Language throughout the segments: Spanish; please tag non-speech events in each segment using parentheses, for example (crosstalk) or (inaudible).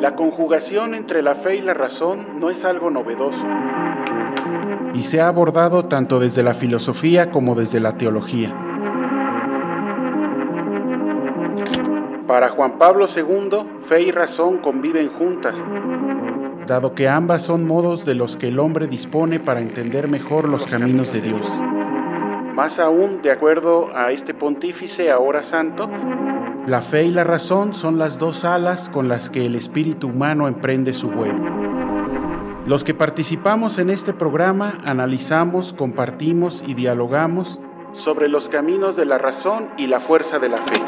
La conjugación entre la fe y la razón no es algo novedoso y se ha abordado tanto desde la filosofía como desde la teología. Para Juan Pablo II, fe y razón conviven juntas, dado que ambas son modos de los que el hombre dispone para entender mejor los caminos de Dios. Más aún, de acuerdo a este pontífice ahora santo, la fe y la razón son las dos alas con las que el espíritu humano emprende su vuelo. Los que participamos en este programa analizamos, compartimos y dialogamos sobre los caminos de la razón y la fuerza de la fe.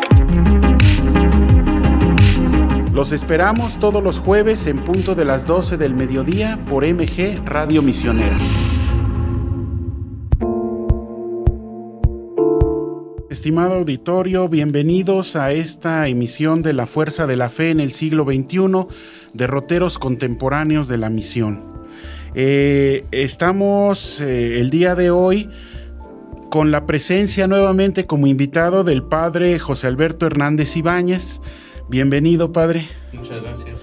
Los esperamos todos los jueves en punto de las 12 del mediodía por MG Radio Misionera. Estimado auditorio, bienvenidos a esta emisión de La Fuerza de la Fe en el siglo XXI, derroteros contemporáneos de la misión. Eh, estamos eh, el día de hoy con la presencia nuevamente como invitado del padre José Alberto Hernández Ibáñez, Bienvenido, Padre. Muchas gracias.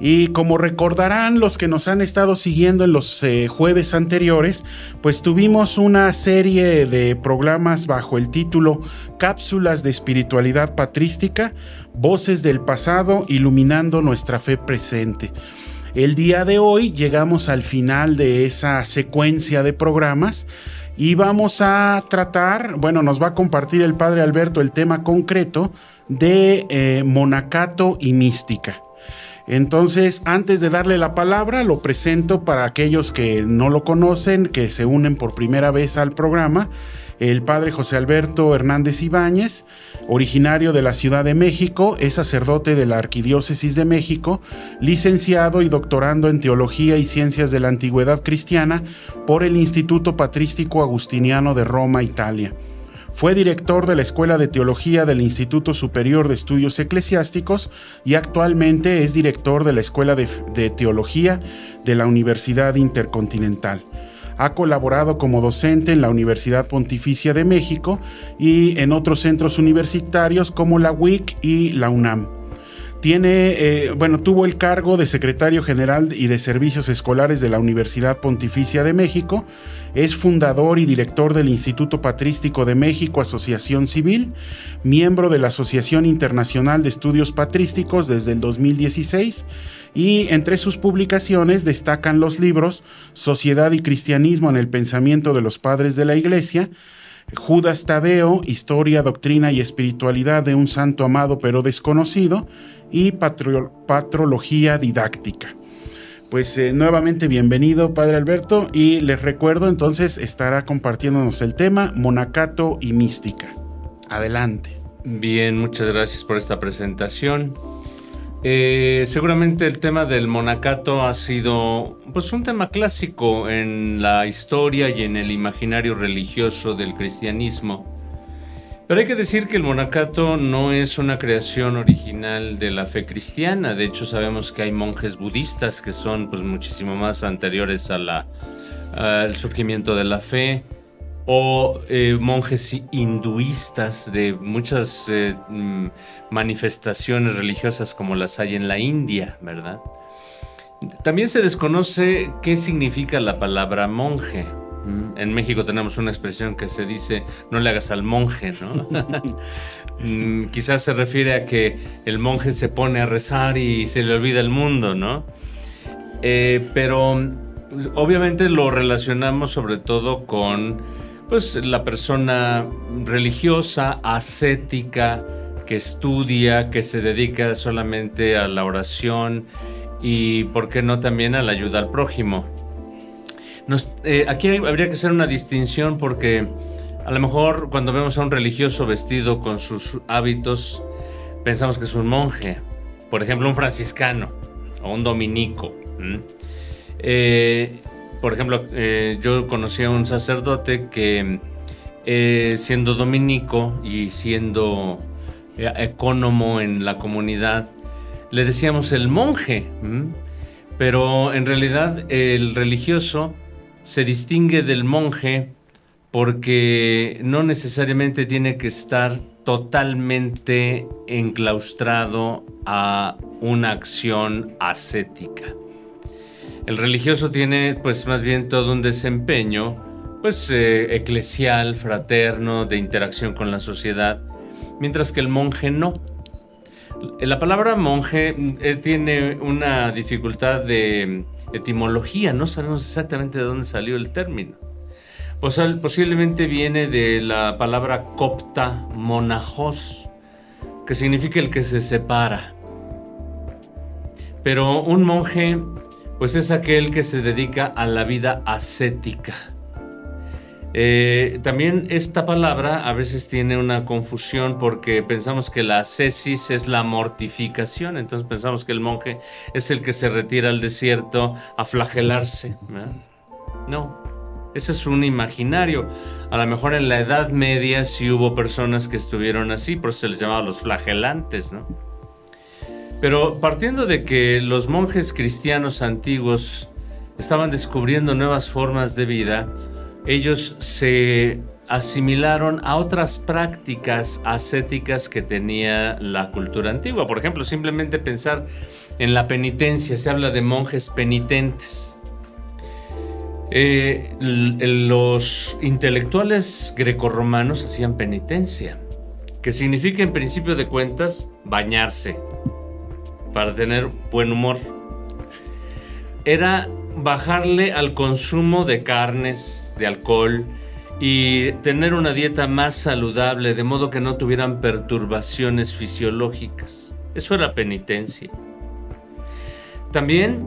Y como recordarán los que nos han estado siguiendo en los eh, jueves anteriores, pues tuvimos una serie de programas bajo el título Cápsulas de Espiritualidad Patrística, Voces del Pasado, iluminando nuestra fe presente. El día de hoy llegamos al final de esa secuencia de programas y vamos a tratar, bueno, nos va a compartir el Padre Alberto el tema concreto de eh, monacato y mística. Entonces, antes de darle la palabra, lo presento para aquellos que no lo conocen, que se unen por primera vez al programa. El padre José Alberto Hernández Ibáñez, originario de la Ciudad de México, es sacerdote de la Arquidiócesis de México, licenciado y doctorando en Teología y Ciencias de la Antigüedad Cristiana por el Instituto Patrístico Agustiniano de Roma, Italia. Fue director de la Escuela de Teología del Instituto Superior de Estudios Eclesiásticos y actualmente es director de la Escuela de, Teología de la Universidad Intercontinental. Ha colaborado como docente en la Universidad Pontificia de México y en otros centros universitarios como la UIC y la UNAM. Tiene, eh, bueno, tuvo el cargo de secretario general y de servicios escolares de la Universidad Pontificia de México. Es fundador y director del Instituto Patrístico de México, Asociación Civil, miembro de la Asociación Internacional de Estudios Patrísticos desde el 2016 y entre sus publicaciones destacan los libros Sociedad y Cristianismo en el Pensamiento de los Padres de la Iglesia, Judas Tadeo, Historia, Doctrina y Espiritualidad de un Santo Amado pero Desconocido, y Patrología Didáctica. Pues eh, nuevamente bienvenido, Padre Alberto, y les recuerdo entonces estará compartiéndonos el tema Monacato y Mística. Adelante. Bien, muchas gracias por esta presentación. Eh, seguramente el tema del monacato ha sido pues un tema clásico en la historia y en el imaginario religioso del cristianismo. Pero hay que decir que el monacato no es una creación original de la fe cristiana. De hecho, sabemos que hay monjes budistas que son pues muchísimo más anteriores a al surgimiento de la fe o eh, monjes hinduistas de muchas eh, mm, manifestaciones religiosas como las hay en la India, ¿verdad? También se desconoce qué significa la palabra monje. Mm, en México tenemos una expresión que se dice no le hagas al monje, ¿no? (laughs) Mm, quizás se refiere a que el monje se pone a rezar y se le olvida el mundo, ¿no? Eh, pero obviamente lo relacionamos sobre todo con pues la persona religiosa, ascética, que estudia, que se dedica solamente a la oración y, ¿por qué no, también a la ayuda al prójimo? Eh, aquí habría que hacer una distinción porque a lo mejor cuando vemos a un religioso vestido con sus hábitos, pensamos que es un monje, por ejemplo, un franciscano o un dominico. Por ejemplo, eh, yo conocí a un sacerdote que eh, siendo dominico y siendo eh, ecónomo en la comunidad, le decíamos el monje, pero en realidad el religioso se distingue del monje porque no necesariamente tiene que estar totalmente enclaustrado a una acción ascética. El religioso tiene pues más bien todo un desempeño pues eh, eclesial, fraterno, de interacción con la sociedad, mientras que el monje no. La palabra monje eh, tiene una dificultad de etimología, no sabemos exactamente de dónde salió el término. posiblemente viene de la palabra copta monajos, que significa el que se separa. Pero un monje, pues es aquel que se dedica a la vida ascética eh, también esta palabra a veces tiene una confusión porque pensamos que la ascesis es la mortificación, entonces pensamos que el monje es el que se retira al desierto a flagelarse. No, ese es un imaginario. A lo mejor en la Edad Media sí hubo personas que estuvieron así, por eso se les llamaba los flagelantes, ¿no? Pero partiendo de que los monjes cristianos antiguos estaban descubriendo nuevas formas de vida, ellos se asimilaron a otras prácticas ascéticas que tenía la cultura antigua. Por ejemplo, simplemente pensar en la penitencia, se habla de monjes penitentes. Eh, los intelectuales grecorromanos hacían penitencia, que significa en principio de cuentas bañarse para tener buen humor. Era bajarle al consumo de carnes, de alcohol y tener una dieta más saludable de modo que no tuvieran perturbaciones fisiológicas. Eso era penitencia. También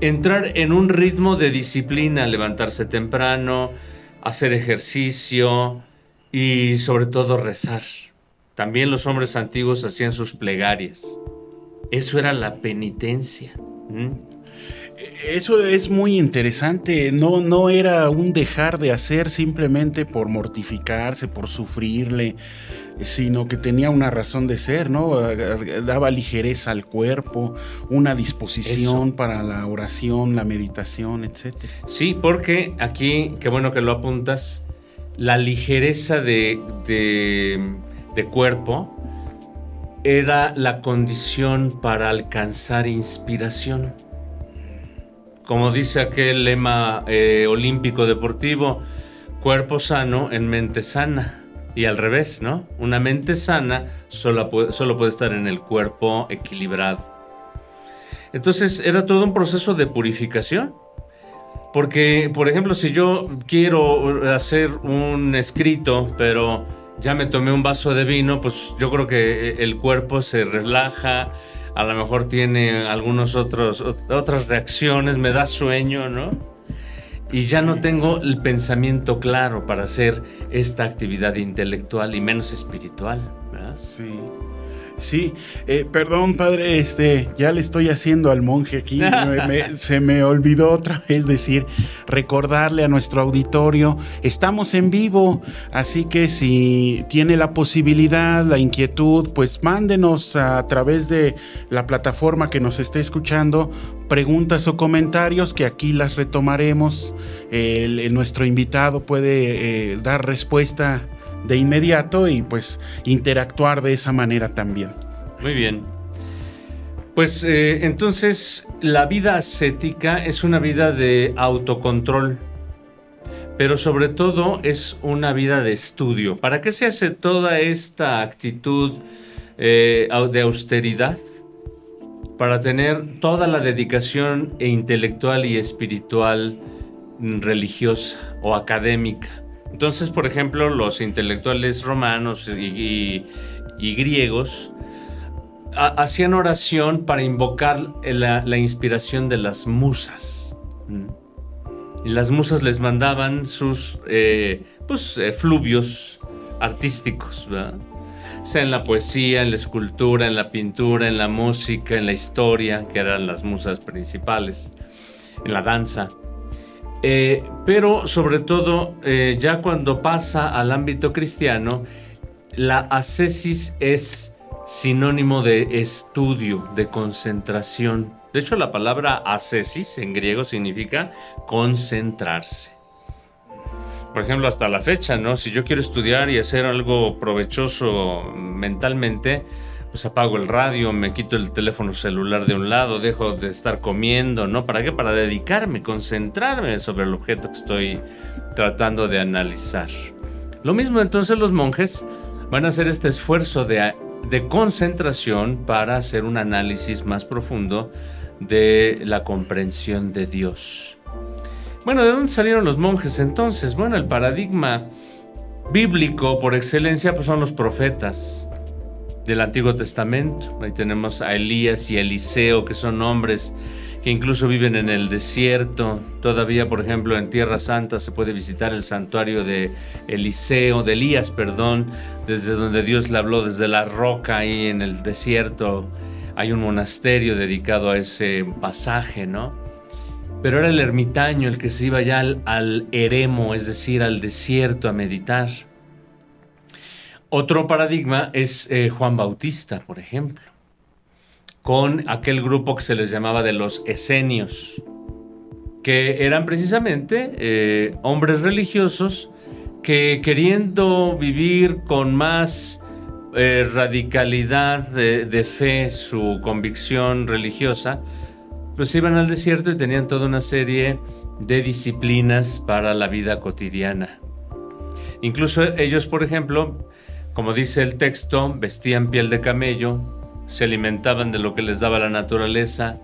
entrar en un ritmo de disciplina, levantarse temprano, hacer ejercicio y sobre todo rezar. También los hombres antiguos hacían sus plegarias. Eso era la penitencia eso es muy interesante. No, no era un dejar de hacer simplemente por mortificarse, por sufrirle, sino que tenía una razón de ser, ¿no? Daba ligereza al cuerpo, una disposición para la oración, la meditación, etc. Sí, porque aquí, qué bueno que lo apuntas, la ligereza de, de cuerpo era la condición para alcanzar inspiración como dice aquel lema eh, olímpico deportivo, cuerpo sano en mente sana. Y al revés, ¿no? Una mente sana solo solo puede estar en el cuerpo equilibrado. Entonces era todo un proceso de purificación. Porque, por ejemplo, si yo quiero hacer un escrito, pero ya me tomé un vaso de vino, pues yo creo que el cuerpo se relaja, a lo mejor tiene algunos otros otras reacciones, me da sueño, ¿no? Y ya no tengo el pensamiento claro para hacer esta actividad intelectual y menos espiritual, ¿verdad? Sí. Sí, eh, perdón, padre, este, ya le estoy haciendo al monje aquí. (laughs) se me olvidó otra vez decir, recordarle a nuestro auditorio, estamos en vivo, así que si tiene la posibilidad, la inquietud, pues mándenos a través de la plataforma que nos esté escuchando preguntas o comentarios que aquí las retomaremos. nuestro invitado puede eh, dar respuesta de inmediato y pues interactuar de esa manera también. Muy bien. Pues eh, entonces la vida ascética es una vida de autocontrol, pero sobre todo es una vida de estudio. ¿Para qué se hace toda esta actitud eh, de austeridad? Para tener toda la dedicación e intelectual y espiritual mm, religiosa o académica. Entonces, por ejemplo, los intelectuales romanos y, griegos hacían oración para invocar la, inspiración de las musas. Y las musas les mandaban sus eh, pues, eh, fluvios artísticos, sea en la poesía, en la escultura, en la pintura, en la música, en la historia, que eran las musas principales, en la danza. Eh, pero sobre todo, eh, ya cuando pasa al ámbito cristiano, la ascesis es sinónimo de estudio, de concentración. De hecho, la palabra ascesis en griego significa concentrarse. por ejemplo, hasta la fecha, ¿no? Si yo quiero estudiar y hacer algo provechoso mentalmente, pues apago el radio, me quito el teléfono celular de un lado, dejo de estar comiendo, ¿no? ¿Para qué? Para dedicarme, concentrarme sobre el objeto que estoy tratando de analizar. Lo mismo entonces los monjes van a hacer este esfuerzo de, de concentración para hacer un análisis más profundo de la comprensión de Dios. Bueno, ¿de dónde salieron los monjes entonces? Bueno, el paradigma bíblico por excelencia pues son los profetas del Antiguo Testamento. Ahí tenemos a Elías y Eliseo, que son hombres que incluso viven en el desierto. Todavía, por ejemplo, en Tierra Santa se puede visitar el santuario de Eliseo, de Elías, perdón, desde donde Dios le habló, desde la roca ahí en el desierto. Hay un monasterio dedicado a ese pasaje, ¿no? Pero era el ermitaño el que se iba ya al, eremo, es decir, al desierto a meditar. Otro paradigma es eh, Juan Bautista, por ejemplo, con aquel grupo que se les llamaba de los esenios, que eran precisamente eh, hombres religiosos que queriendo vivir con más eh, radicalidad de fe su convicción religiosa, pues iban al desierto y tenían toda una serie de disciplinas para la vida cotidiana. Incluso ellos, por ejemplo, como dice el texto, vestían piel de camello, se alimentaban de lo que les daba la naturaleza,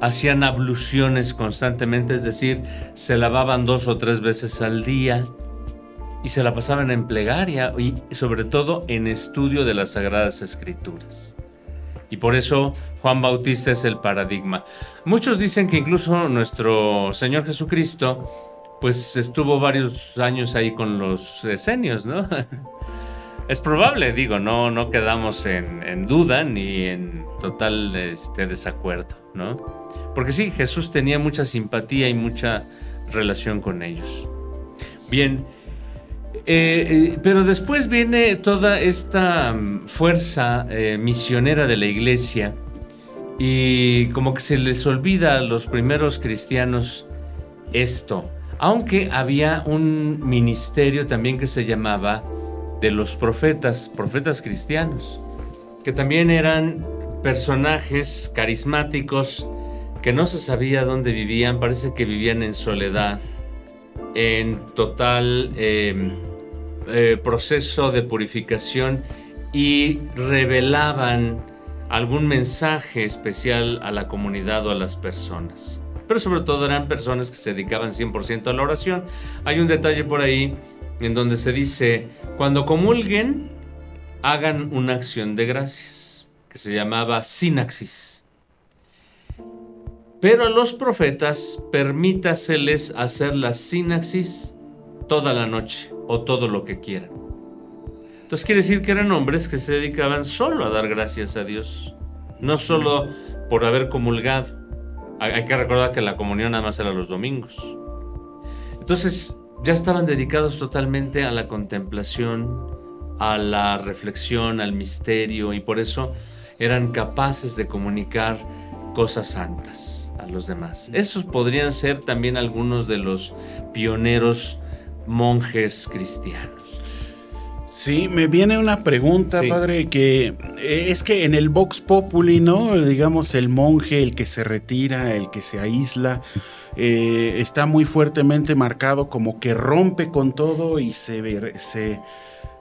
hacían abluciones constantemente, es decir, se lavaban dos o tres veces al día y se la pasaban en plegaria y sobre todo en estudio de las sagradas escrituras. Y por eso Juan Bautista es el paradigma. Muchos dicen que incluso nuestro Señor Jesucristo, pues estuvo varios años ahí con los esenios, ¿no? (laughs) Es probable, digo, no, no quedamos en, duda ni en total este, desacuerdo, ¿no? Porque sí, Jesús tenía mucha simpatía y mucha relación con ellos. Bien, eh, eh, pero después viene toda esta mm, fuerza eh, misionera de la iglesia y como que se les olvida a los primeros cristianos esto, aunque había un ministerio también que se llamaba de los profetas, profetas cristianos, que también eran personajes carismáticos que no se sabía dónde vivían, parece que vivían en soledad, en total em, eh, proceso de purificación y revelaban algún mensaje especial a la comunidad o a las personas. Pero sobre todo eran personas que se dedicaban 100% a la oración. Hay un detalle por ahí en donde se dice, cuando comulguen, hagan una acción de gracias, que se llamaba sinaxis. Pero a los profetas permítaseles hacer la sinaxis toda la noche o todo lo que quieran. Entonces quiere decir que eran hombres que se dedicaban solo a dar gracias a Dios, no solo por haber comulgado. Hay que recordar que la comunión nada más era los domingos. Entonces ya estaban dedicados totalmente a la contemplación, a la reflexión, al misterio y por eso eran capaces de comunicar cosas santas a los demás. Esos podrían ser también algunos de los pioneros monjes cristianos. Sí, me viene una pregunta, padre, que es que en el Vox Populi, ¿no? Digamos, el monje, el que se retira, el que se aísla, eh, está muy fuertemente marcado como que rompe con todo y se, se,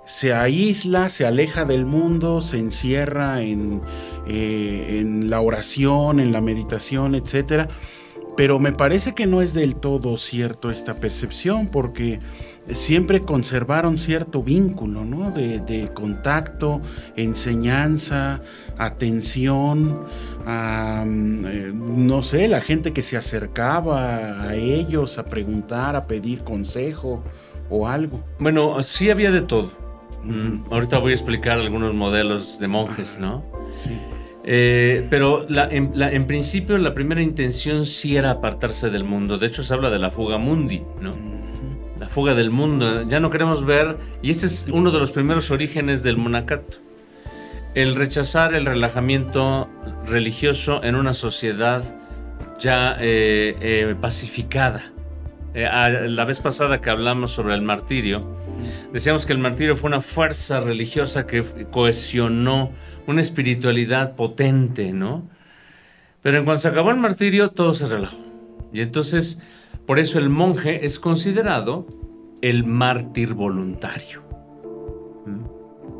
se aísla, se aleja del mundo, se encierra en, eh, en la oración, en la meditación, etcétera. Pero me parece que no es del todo cierto esta percepción, porque siempre conservaron cierto vínculo, ¿no? De, contacto, enseñanza, atención, eh, no sé, la gente que se acercaba a ellos a preguntar, a pedir consejo o algo. Bueno, sí había de todo. Mm, ahorita voy a explicar algunos modelos de monjes, ¿no? Sí. Eh, pero en, principio la primera intención sí era apartarse del mundo. De hecho se habla de la fuga mundi, ¿no? La fuga del mundo. Ya no queremos ver, y este es uno de los primeros orígenes del monacato. El rechazar el relajamiento religioso en una sociedad ya eh, eh, pacificada. Eh, la vez pasada que hablamos sobre el martirio, decíamos que el martirio fue una fuerza religiosa que cohesionó una espiritualidad potente, ¿no? Pero en cuanto se acabó el martirio, todo se relajó. Y entonces, por eso el monje es considerado el mártir voluntario.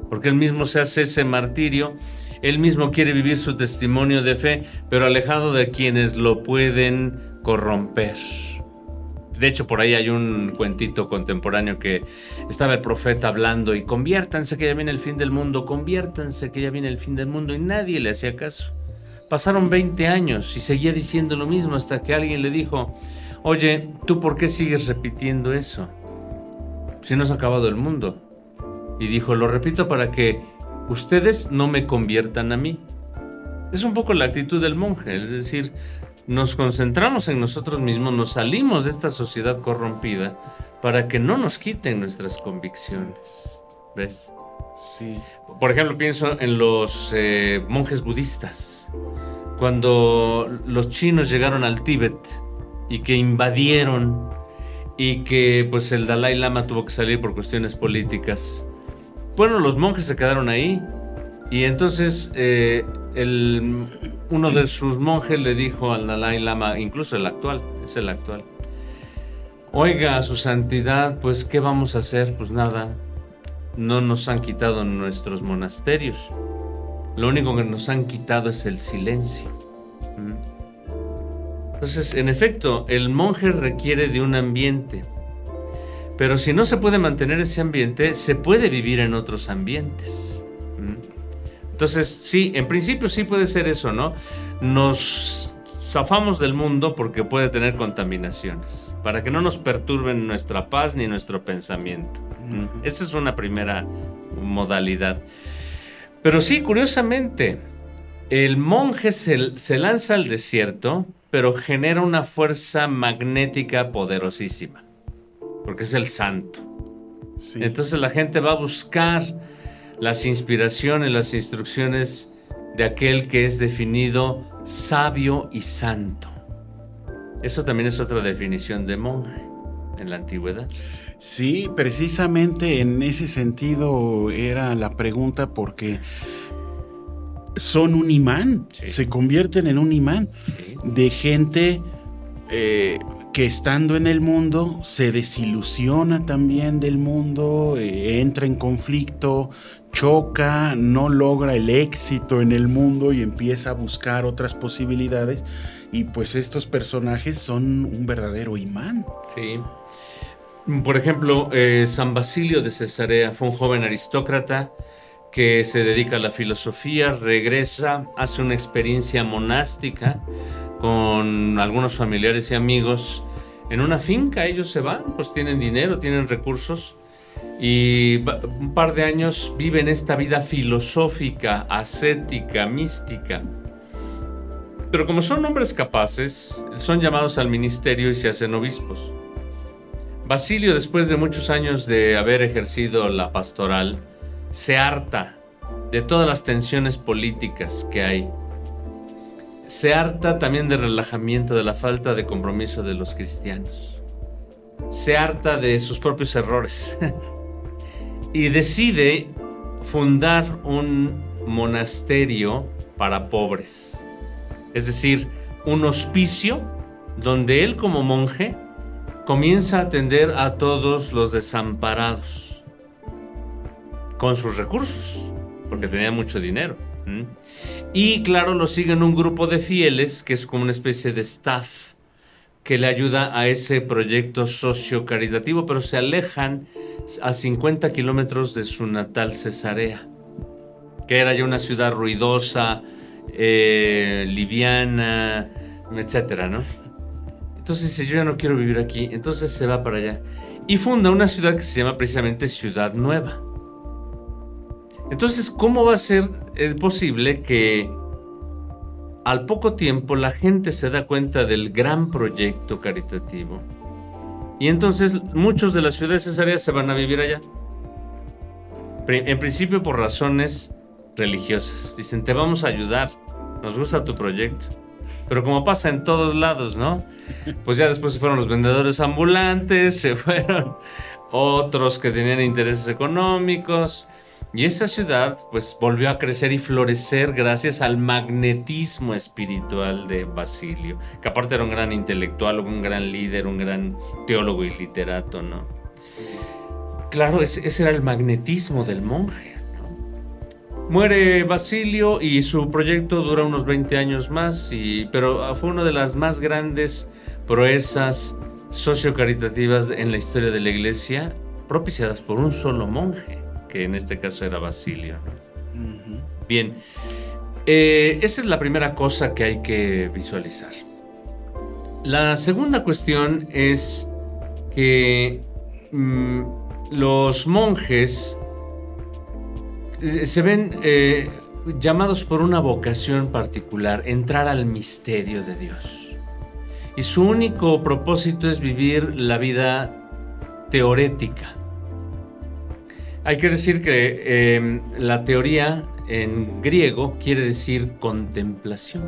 Porque él mismo se hace ese martirio, él mismo quiere vivir su testimonio de fe, pero alejado de quienes lo pueden corromper. De hecho, por ahí hay un cuentito contemporáneo que estaba el profeta hablando y conviértanse que ya viene el fin del mundo, conviértanse que ya viene el fin del mundo y nadie le hacía caso. Pasaron 20 años y seguía diciendo lo mismo hasta que alguien le dijo, oye, ¿tú por qué sigues repitiendo eso? Si no se ha acabado el mundo. Y dijo, lo repito para que ustedes no me conviertan a mí. Es un poco la actitud del monje, es decir, nos concentramos en nosotros mismos, nos salimos de esta sociedad corrompida para que no nos quiten nuestras convicciones. ¿Ves? Sí. Por ejemplo, pienso en los eh, monjes budistas. Cuando los chinos llegaron al Tíbet y que invadieron y que pues el Dalai Lama tuvo que salir por cuestiones políticas. Bueno, los monjes se quedaron ahí y entonces eh, el, uno de sus monjes le dijo al Dalai Lama, incluso el actual, es el actual, oiga, su santidad, pues ¿qué vamos a hacer? Pues nada, no nos han quitado nuestros monasterios. Lo único que nos han quitado es el silencio. ¿Mm? Entonces, en efecto, el monje requiere de un ambiente. Pero si no se puede mantener ese ambiente, se puede vivir en otros ambientes. ¿Mm? Entonces, sí, en principio sí puede ser eso, ¿no? Nos zafamos del mundo porque puede tener contaminaciones, para que no nos perturben nuestra paz ni nuestro pensamiento. Esta es una primera modalidad. Pero sí, curiosamente, el monje se, lanza al desierto, pero genera una fuerza magnética poderosísima, porque es el santo. Entonces la gente va a buscar las inspiraciones, las instrucciones de aquel que es definido sabio y santo. Eso también es otra definición de monje en la antigüedad. Sí, precisamente en ese sentido era la pregunta porque son un imán, se convierten en un imán de gente eh, que estando en el mundo se desilusiona también del mundo, eh, entra en conflicto, choca, no logra el éxito en el mundo y empieza a buscar otras posibilidades. Y pues estos personajes son un verdadero imán. Sí. Por ejemplo, eh, San Basilio de Cesarea fue un joven aristócrata que se dedica a la filosofía, regresa, hace una experiencia monástica con algunos familiares y amigos en una finca. Ellos se van, pues tienen dinero, tienen recursos y un par de años viven esta vida filosófica, ascética, mística. Pero como son hombres capaces, son llamados al ministerio y se hacen obispos. Basilio, después de muchos años de haber ejercido la pastoral, se harta de todas las tensiones políticas que hay. Se harta también del relajamiento, de la falta de compromiso de los cristianos. Se harta de sus propios errores. (laughs) y decide fundar un monasterio para pobres. Es decir, un hospicio donde él como monje comienza a atender a todos los desamparados con sus recursos, porque tenía mucho dinero. Y claro, lo siguen un grupo de fieles, que es como una especie de staff, que le ayuda a ese proyecto socio-caritativo, pero se alejan a 50 kilómetros de su natal Cesarea, que era ya una ciudad ruidosa, eh, liviana, etcétera, ¿no? Entonces dice, yo ya no quiero vivir aquí. Entonces se va para allá. Y funda una ciudad que se llama precisamente Ciudad Nueva. Entonces, ¿cómo va a ser eh, posible que al poco tiempo la gente se da cuenta del gran proyecto caritativo? Y entonces muchos de las ciudades cesareas se van a vivir allá. En principio por razones religiosas. Dicen, te vamos a ayudar. Nos gusta tu proyecto. Pero como pasa en todos lados, ¿no? Pues ya después se fueron los vendedores ambulantes, (laughs) se fueron otros que tenían intereses económicos. Y esa ciudad pues volvió a crecer y florecer gracias al magnetismo espiritual de Basilio, que aparte era un gran intelectual, un gran líder, un gran teólogo y literato, ¿no? Claro, ese, era el magnetismo del monje. Muere Basilio y su proyecto dura unos 20 años más, y, pero fue una de las más grandes proezas sociocaritativas en la historia de la iglesia, propiciadas por un solo monje que en este caso era Basilio. Bien, eh, esa es la primera cosa que hay que visualizar. La segunda cuestión es que mm, los monjes eh, se ven eh, llamados por una vocación particular, entrar al misterio de Dios. Y su único propósito es vivir la vida teorética, hay que decir que em, la teoría en griego quiere decir contemplación.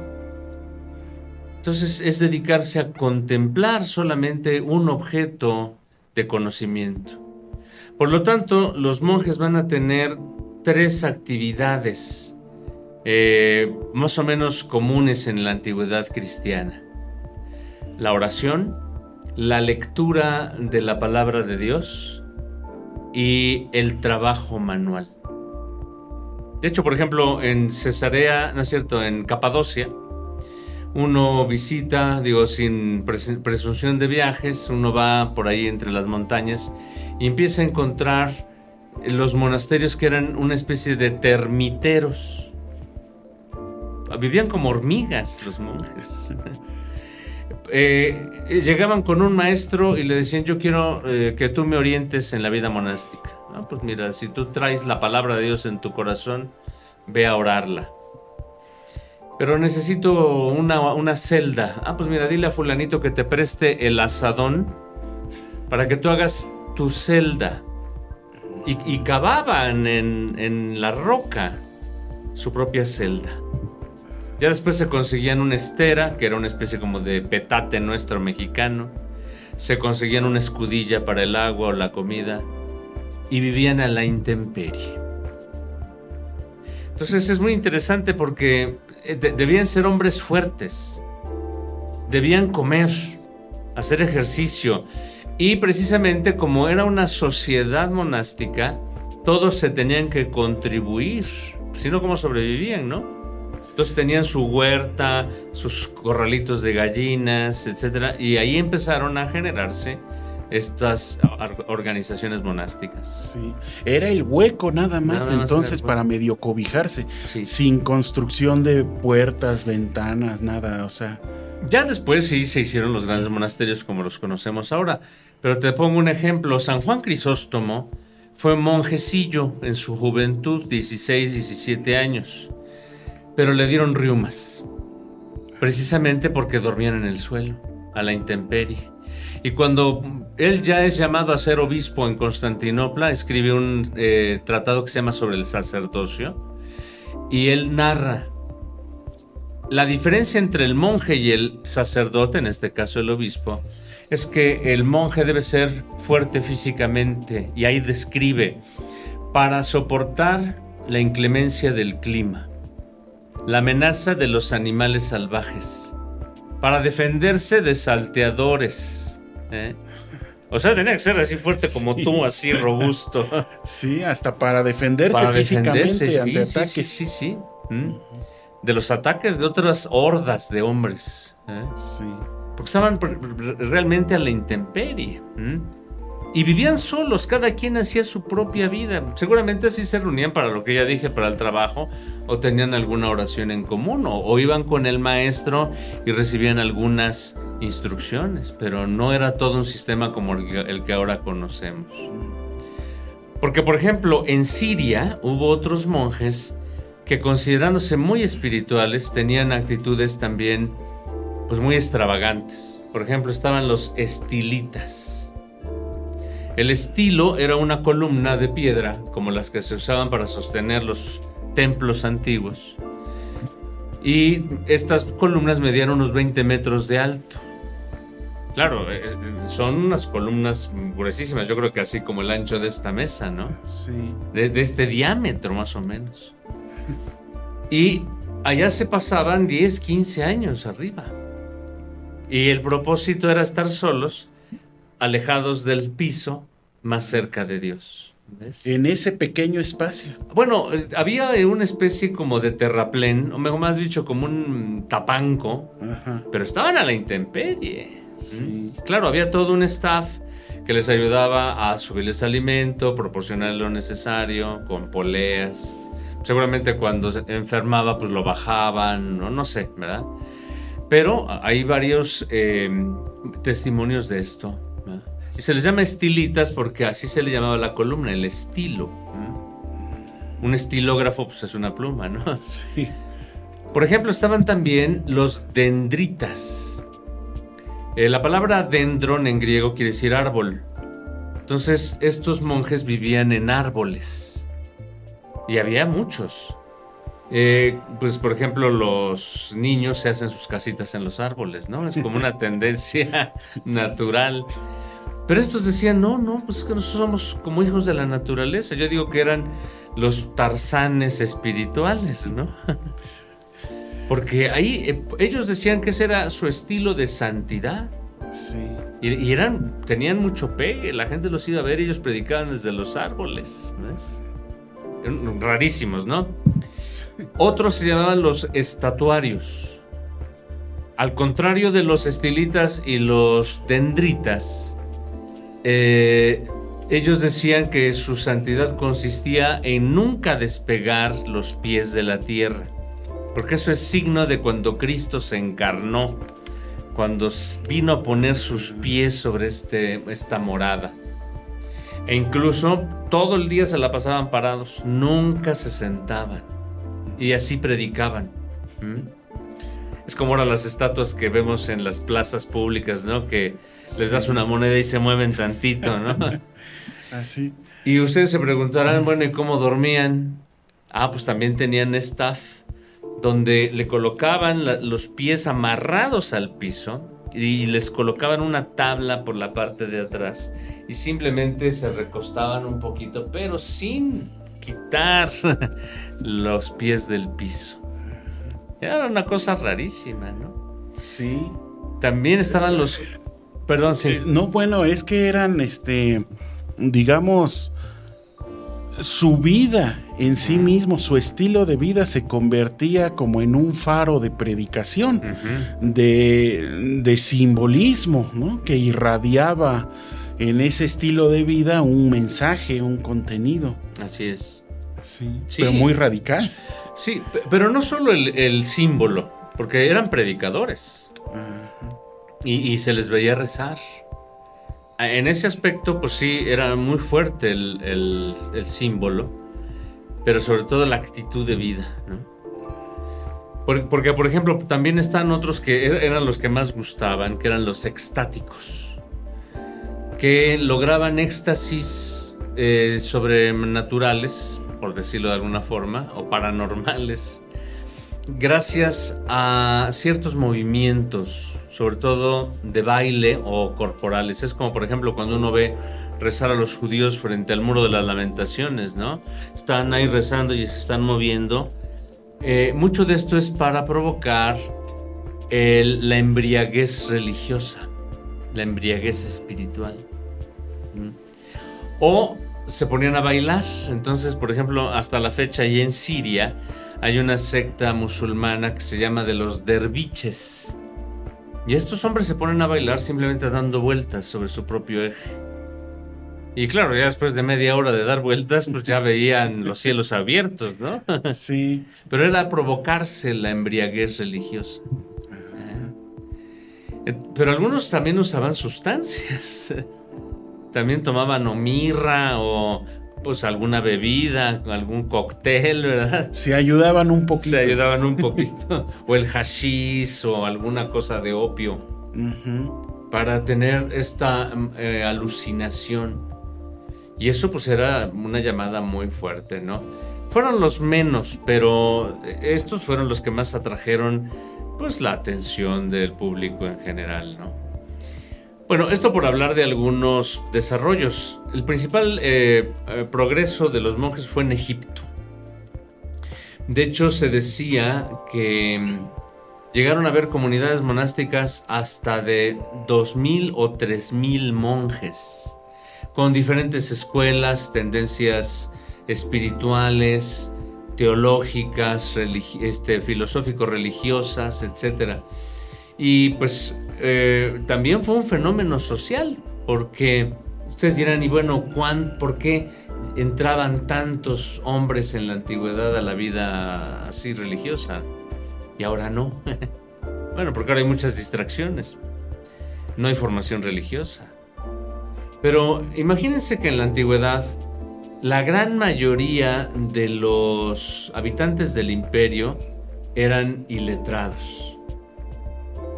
Entonces es dedicarse a contemplar solamente un objeto de conocimiento. Por lo tanto, los monjes van a tener tres actividades eh, más o menos comunes en la antigüedad cristiana. La oración, la lectura de la palabra de Dios y el trabajo manual. De hecho, por ejemplo, en Cesarea, ¿no es cierto? En Capadocia, uno visita, digo, sin presunción de viajes, uno va por ahí entre las montañas y empieza a encontrar los monasterios que eran una especie de termiteros. Vivían como hormigas los monjes. (laughs) Eh, llegaban con un maestro y le decían, yo quiero eh, que tú me orientes en la vida monástica. pues mira, si tú traes la palabra de Dios en tu corazón, ve a orarla. Pero necesito una, celda. Ah, pues mira, dile a fulanito que te preste el asadón para que tú hagas tu celda. Y, cavaban en, en la roca su propia celda. Ya después se conseguían una estera, que era una especie como de petate nuestro mexicano. Se conseguían una escudilla para el agua o la comida. Y vivían a la intemperie. Entonces es muy interesante porque eh, debían ser hombres fuertes. Debían comer, hacer ejercicio. Y precisamente como era una sociedad monástica, todos se tenían que contribuir. Si no, ¿cómo sobrevivían, no? Entonces tenían su huerta, sus corralitos de gallinas, etc. Y ahí empezaron a generarse estas organizaciones monásticas. Sí. Era el hueco nada más entonces para medio cobijarse, sin construcción de puertas, ventanas, nada, o sea. Ya después sí se hicieron los grandes monasterios como los conocemos ahora, pero te pongo un ejemplo, San Juan Crisóstomo fue monjecillo en su juventud, 16, 17 años pero le dieron riumas, precisamente porque dormían en el suelo, a la intemperie. Y cuando él ya es llamado a ser obispo en Constantinopla, escribe un eh, tratado que se llama sobre el sacerdocio, y él narra la diferencia entre el monje y el sacerdote, en este caso el obispo, es que el monje debe ser fuerte físicamente, y ahí describe, para soportar la inclemencia del clima la amenaza de los animales salvajes, para defenderse de salteadores. ¿eh? O sea, tenía que ser así fuerte como tú, así robusto. (laughs) Sí, hasta para defenderse físicamente ante ataques. Sí, sí, sí. De los ataques de otras hordas de hombres. ¿eh? Sí. Porque estaban realmente a la intemperie y vivían solos, cada quien hacía su propia vida. Seguramente así se reunían para lo que ya dije, para el trabajo, o tenían alguna oración en común, o, iban con el maestro y recibían algunas instrucciones, pero no era todo un sistema como el que ahora conocemos. Porque, por ejemplo, en Siria hubo otros monjes que considerándose muy espirituales tenían actitudes también pues muy extravagantes. Por ejemplo, estaban los estilitas el estilo era una columna de piedra, como las que se usaban para sostener los templos antiguos. Y estas columnas medían unos 20 metros de alto. Claro, eh, eh, son unas columnas gruesísimas, yo creo que así como el ancho de esta mesa, ¿no? Sí. De, de este diámetro más o menos. (laughs) Y allá se pasaban 10, 15 años arriba. Y el propósito era estar solos, alejados del piso, más cerca de Dios. ¿Ves? En ese pequeño espacio. Bueno, eh, había una especie como de terraplén, o mejor más dicho, como un tapanco, Ajá. pero estaban a la intemperie. Sí. Claro, había todo un staff que les ayudaba a subirles alimento, proporcionarles lo necesario, con poleas. Seguramente cuando se enfermaba, pues lo bajaban, no, no sé, ¿verdad? Pero hay varios eh, testimonios de esto. Se les llama estilitas porque así se le llamaba la columna, el estilo. ¿Mm? Un estilógrafo, pues es una pluma, ¿no? (laughs) Sí. Por ejemplo, estaban también los dendritas. Eh, la palabra dendron en griego quiere decir árbol. Entonces, estos monjes vivían en árboles. Y había muchos. Eh, pues, por ejemplo, los niños se hacen sus casitas en los árboles, ¿no? Es como una (laughs) tendencia natural. Pero estos decían, no, no, pues es que nosotros somos como hijos de la naturaleza. Yo digo que eran los tarzanes espirituales, ¿no? (laughs) Porque ahí eh, ellos decían que ese era su estilo de santidad. Sí. Y, y eran, tenían mucho pegue, la gente los iba a ver ellos predicaban desde los árboles. ¿ves? Rarísimos, ¿no? Otros se llamaban los estatuarios. Al contrario de los estilitas y los dendritas, eh, ellos decían que su santidad consistía en nunca despegar los pies de la tierra. Porque eso es signo de cuando Cristo se encarnó, cuando vino a poner sus pies sobre este, esta morada. E incluso todo el día se la pasaban parados, nunca se sentaban. Y así predicaban. Es como ahora las estatuas que vemos en las plazas públicas, ¿no? Que les das una moneda y se mueven tantito, ¿no? (laughs) Así. Y ustedes se preguntarán, bueno, ¿y cómo dormían? Ah, pues también tenían staff donde le colocaban la- los pies amarrados al piso y les colocaban una tabla por la parte de atrás y simplemente se recostaban un poquito, pero sin quitar (laughs) los pies del piso. Era una cosa rarísima, ¿no? Sí. También estaban los... Perdón, sí. Eh, no, bueno, es que eran, este, digamos, su vida en sí mismo, su estilo de vida se convertía como en un faro de predicación, de, de simbolismo, ¿no? Que irradiaba en ese estilo de vida un mensaje, un contenido. Así es. Sí. Sí. Pero muy radical. Sí, pe- pero no solo el, el símbolo, porque eran predicadores y, se les veía rezar. En ese aspecto, pues sí, era muy fuerte el, el- símbolo, pero sobre todo la actitud de vida, ¿no? Por- Porque, por ejemplo, también están otros que er- eran los que más gustaban, que eran los extáticos, que lograban éxtasis eh, sobrenaturales, por decirlo de alguna forma, o paranormales, gracias a ciertos movimientos, sobre todo de baile o corporales. Es como, por ejemplo, cuando uno ve rezar a los judíos frente al muro de las lamentaciones, ¿no? Están ahí rezando y se están moviendo. Eh, mucho de esto es para provocar la embriaguez religiosa, la embriaguez espiritual. O se ponían a bailar. Entonces, por ejemplo, hasta la fecha ahí en Siria hay una secta musulmana que se llama de los derviches. Y estos hombres se ponen a bailar simplemente dando vueltas sobre su propio eje. Y claro, ya después de media hora de dar vueltas, pues ya veían los cielos abiertos, ¿no? (laughs) Sí. Pero era provocarse la embriaguez religiosa. Eh, Pero algunos también usaban sustancias. (laughs) También tomaban o mirra o pues alguna bebida, algún cóctel, ¿verdad? Se ayudaban un poquito. Se ayudaban un (laughs) poquito. o el hashish o alguna cosa de opio para tener esta mm, eh, alucinación. Y eso pues era una llamada muy fuerte, ¿no? fueron los menos, pero estos fueron los que más atrajeron pues la atención del público en general, ¿no? Bueno, esto por hablar de algunos desarrollos. El principal eh, eh, progreso de los monjes fue en Egipto. De hecho, se decía que mm, llegaron a haber comunidades monásticas hasta de 2.000 o 3.000 monjes, con diferentes escuelas, tendencias espirituales, teológicas, este, filosófico-religiosas, etc. Y pues eh, también fue un fenómeno social, porque ustedes dirán, y bueno, ¿por qué entraban tantos hombres en la antigüedad a la vida así religiosa y ahora no? (laughs) bueno, porque ahora hay muchas distracciones, no hay formación religiosa. Pero imagínense que en la antigüedad la gran mayoría de los habitantes del imperio eran iletrados,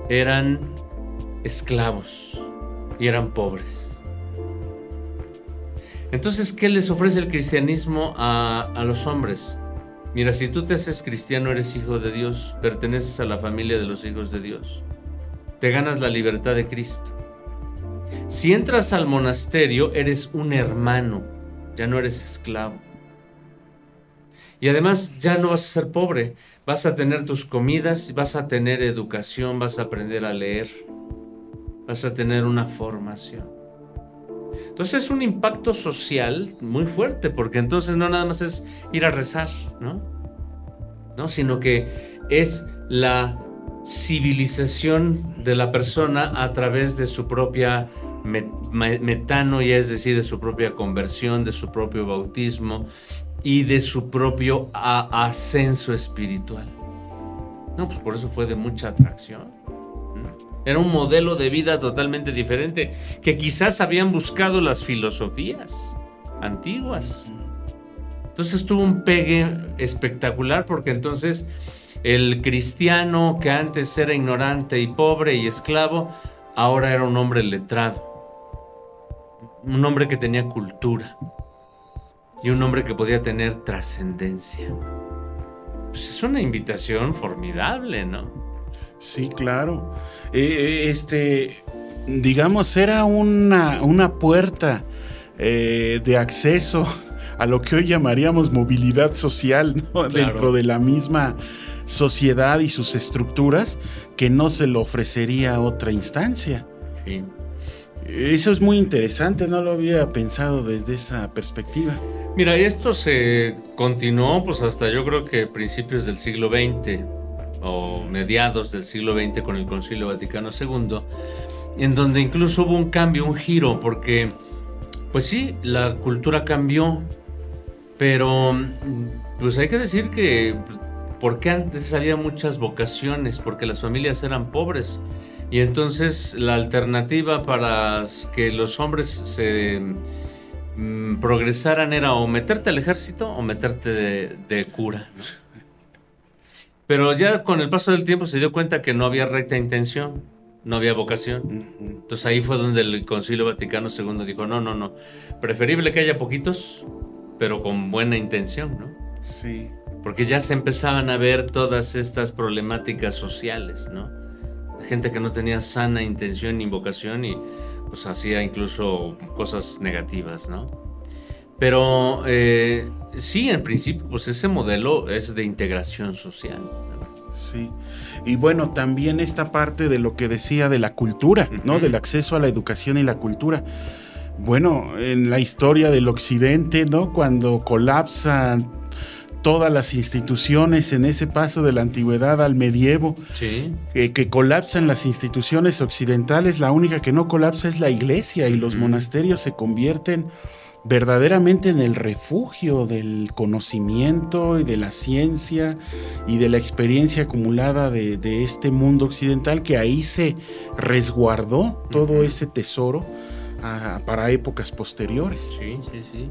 eran esclavos y eran pobres. Entonces, ¿qué les ofrece el cristianismo a, los hombres? Mira, si tú te haces cristiano, eres hijo de Dios, perteneces a la familia de los hijos de Dios, te ganas la libertad de Cristo. Si entras al monasterio, eres un hermano, ya no eres esclavo. Y además ya no vas a ser pobre, vas a tener tus comidas, vas a tener educación, vas a aprender a leer, vas a tener una formación. Entonces es un impacto social muy fuerte, porque entonces no nada más es ir a rezar, ¿no? ¿No? Sino que es la civilización de la persona a través de su propia metano, y es decir, de su propia conversión, de su propio bautismo y de su propio ascenso espiritual. No, pues por eso fue de mucha atracción. Era un modelo de vida totalmente diferente que quizás habían buscado las filosofías antiguas. Entonces tuvo un pegue espectacular porque entonces el cristiano que antes era ignorante y pobre y esclavo, ahora era un hombre letrado un hombre que tenía cultura y un hombre que podía tener trascendencia. Pues es una invitación formidable, ¿no? Sí, claro. Eh, eh, este, digamos, era una, una puerta eh, de acceso (laughs) a lo que hoy llamaríamos movilidad social, ¿no? Dentro de la misma sociedad y sus estructuras que no se lo ofrecería a otra instancia. Sí. Eso es muy interesante, no lo había pensado desde esa perspectiva. Mira, esto se continuó pues hasta yo creo que principios del siglo XX o mediados del siglo XX con el Concilio Vaticano II, en donde incluso hubo un cambio, un giro, porque pues sí, la cultura cambió, pero pues hay que decir que porque antes había muchas vocaciones, porque las familias eran pobres y entonces la alternativa para que los hombres se mm, progresaran era o meterte al ejército o meterte de, cura. (laughs) Pero ya con el paso del tiempo se dio cuenta que no había recta intención, no había vocación. Entonces ahí fue donde el Concilio Vaticano II dijo, no, no, no, preferible que haya poquitos, pero con buena intención, ¿no? Sí. Porque ya se empezaban a ver todas estas problemáticas sociales, ¿no? Gente que no tenía sana intención ni vocación y pues hacía incluso cosas negativas, ¿no? Pero eh, sí, en principio, pues ese modelo es de integración social. Sí. Y bueno, también esta parte de lo que decía de la cultura, ¿no? Del acceso a la educación y la cultura. Bueno, en la historia del occidente, ¿no? Cuando colapsan todas las instituciones en ese paso de la antigüedad al medievo, que colapsan las instituciones occidentales, la única que no colapsa es la iglesia y los monasterios se convierten verdaderamente en el refugio del conocimiento y de la ciencia y de la experiencia acumulada de, este mundo occidental que ahí se resguardó todo ese tesoro ah, para épocas posteriores. Sí, sí, sí.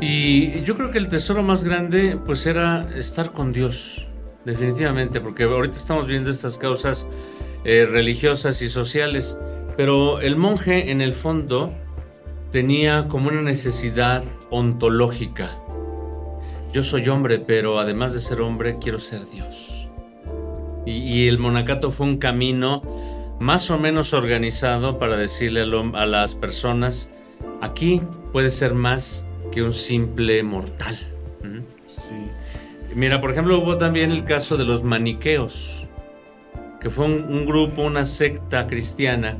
Y yo creo que el tesoro más grande pues era estar con Dios, definitivamente, porque ahorita estamos viendo estas causas eh, religiosas y sociales, pero el monje en el fondo tenía como una necesidad ontológica yo soy hombre, pero además de ser hombre, quiero ser Dios. Y, el monacato fue un camino más o menos organizado para decirle a, las personas, aquí puedes ser más que un simple mortal. Mira, por ejemplo, hubo también el caso de los maniqueos, que fue un grupo, una secta cristiana,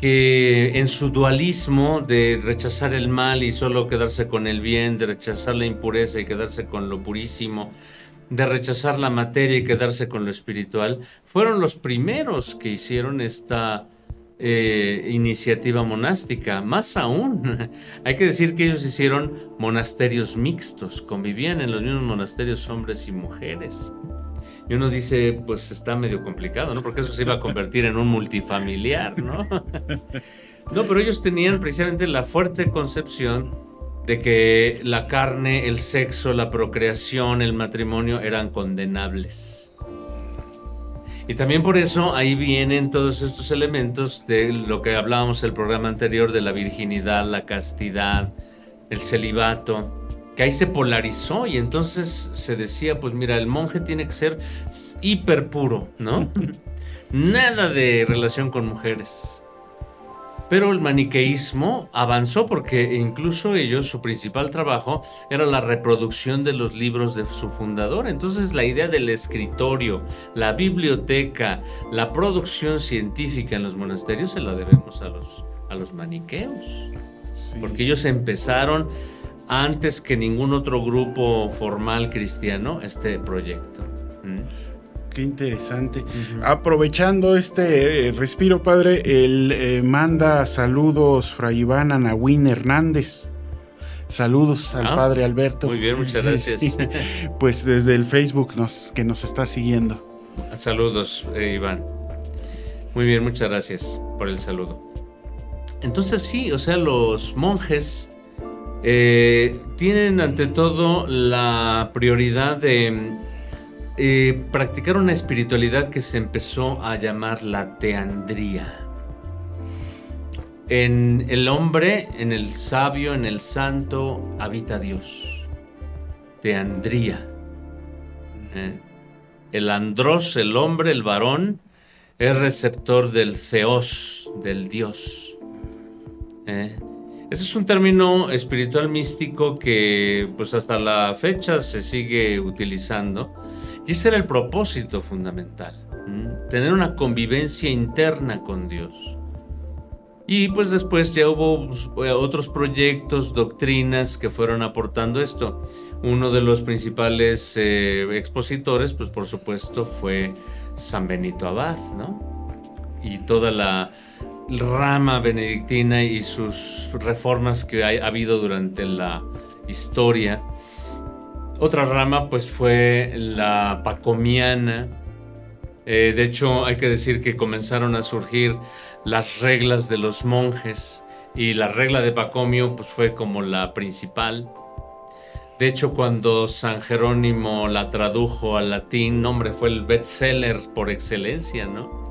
que en su dualismo de rechazar el mal y solo quedarse con el bien, de rechazar la impureza y quedarse con lo purísimo, de rechazar la materia y quedarse con lo espiritual, fueron los primeros que hicieron esta eh, iniciativa monástica. Más aún, (laughs) hay que decir que ellos hicieron monasterios mixtos, convivían en los mismos monasterios hombres y mujeres. Y uno dice, pues está medio complicado, ¿no? Porque eso se iba a convertir en un multifamiliar, ¿no? (laughs) No, pero ellos tenían precisamente la fuerte concepción de que la carne, el sexo, la procreación, el matrimonio eran condenables. Y también por eso ahí vienen todos estos elementos de lo que hablábamos el programa anterior de la virginidad, la castidad, el celibato que ahí se polarizó y entonces se decía, pues mira, el monje tiene que ser hiper puro, ¿no? (laughs) Nada de relación con mujeres. Pero el maniqueísmo avanzó porque incluso ellos, su principal trabajo era la reproducción de los libros de su fundador. Entonces la idea del escritorio, la biblioteca, la producción científica en los monasterios se la debemos a los, a los maniqueos. Porque ellos empezaron antes que ningún otro grupo formal cristiano este proyecto. ¿Mm? Qué interesante. Aprovechando este eh, respiro, padre, él eh, manda saludos Fray Iván Anahuín Hernández. Saludos al ah, padre Alberto. Muy bien, muchas gracias. (laughs) pues desde el Facebook nos, que nos está siguiendo. Saludos, eh, Iván. Muy bien, muchas gracias por el saludo. Entonces sí, o sea, los monjes eh, tienen ante todo la prioridad de eh, practicar una espiritualidad que se empezó a llamar la teandría. En el hombre, en el sabio, en el santo, habita Dios. Teandría. Eh, el andros, el hombre, el varón, es receptor del theos, del Dios. Ese es un término espiritual místico que pues hasta la fecha se sigue utilizando y ese era el propósito fundamental, tener una convivencia interna con Dios. Y pues después ya hubo pues, otros proyectos, doctrinas que fueron aportando esto. Uno de los principales eh, expositores, pues por supuesto, fue San Benito Abad, ¿no? Y toda la, rama benedictina y sus reformas que ha, habido durante la historia. Otra rama pues fue la pacomiana. Eh, de hecho hay que decir que comenzaron a surgir las reglas de los monjes y la regla de Pacomio pues fue como la principal. De hecho, cuando San Jerónimo la tradujo al latín, nombre fue el bestseller por excelencia, ¿no?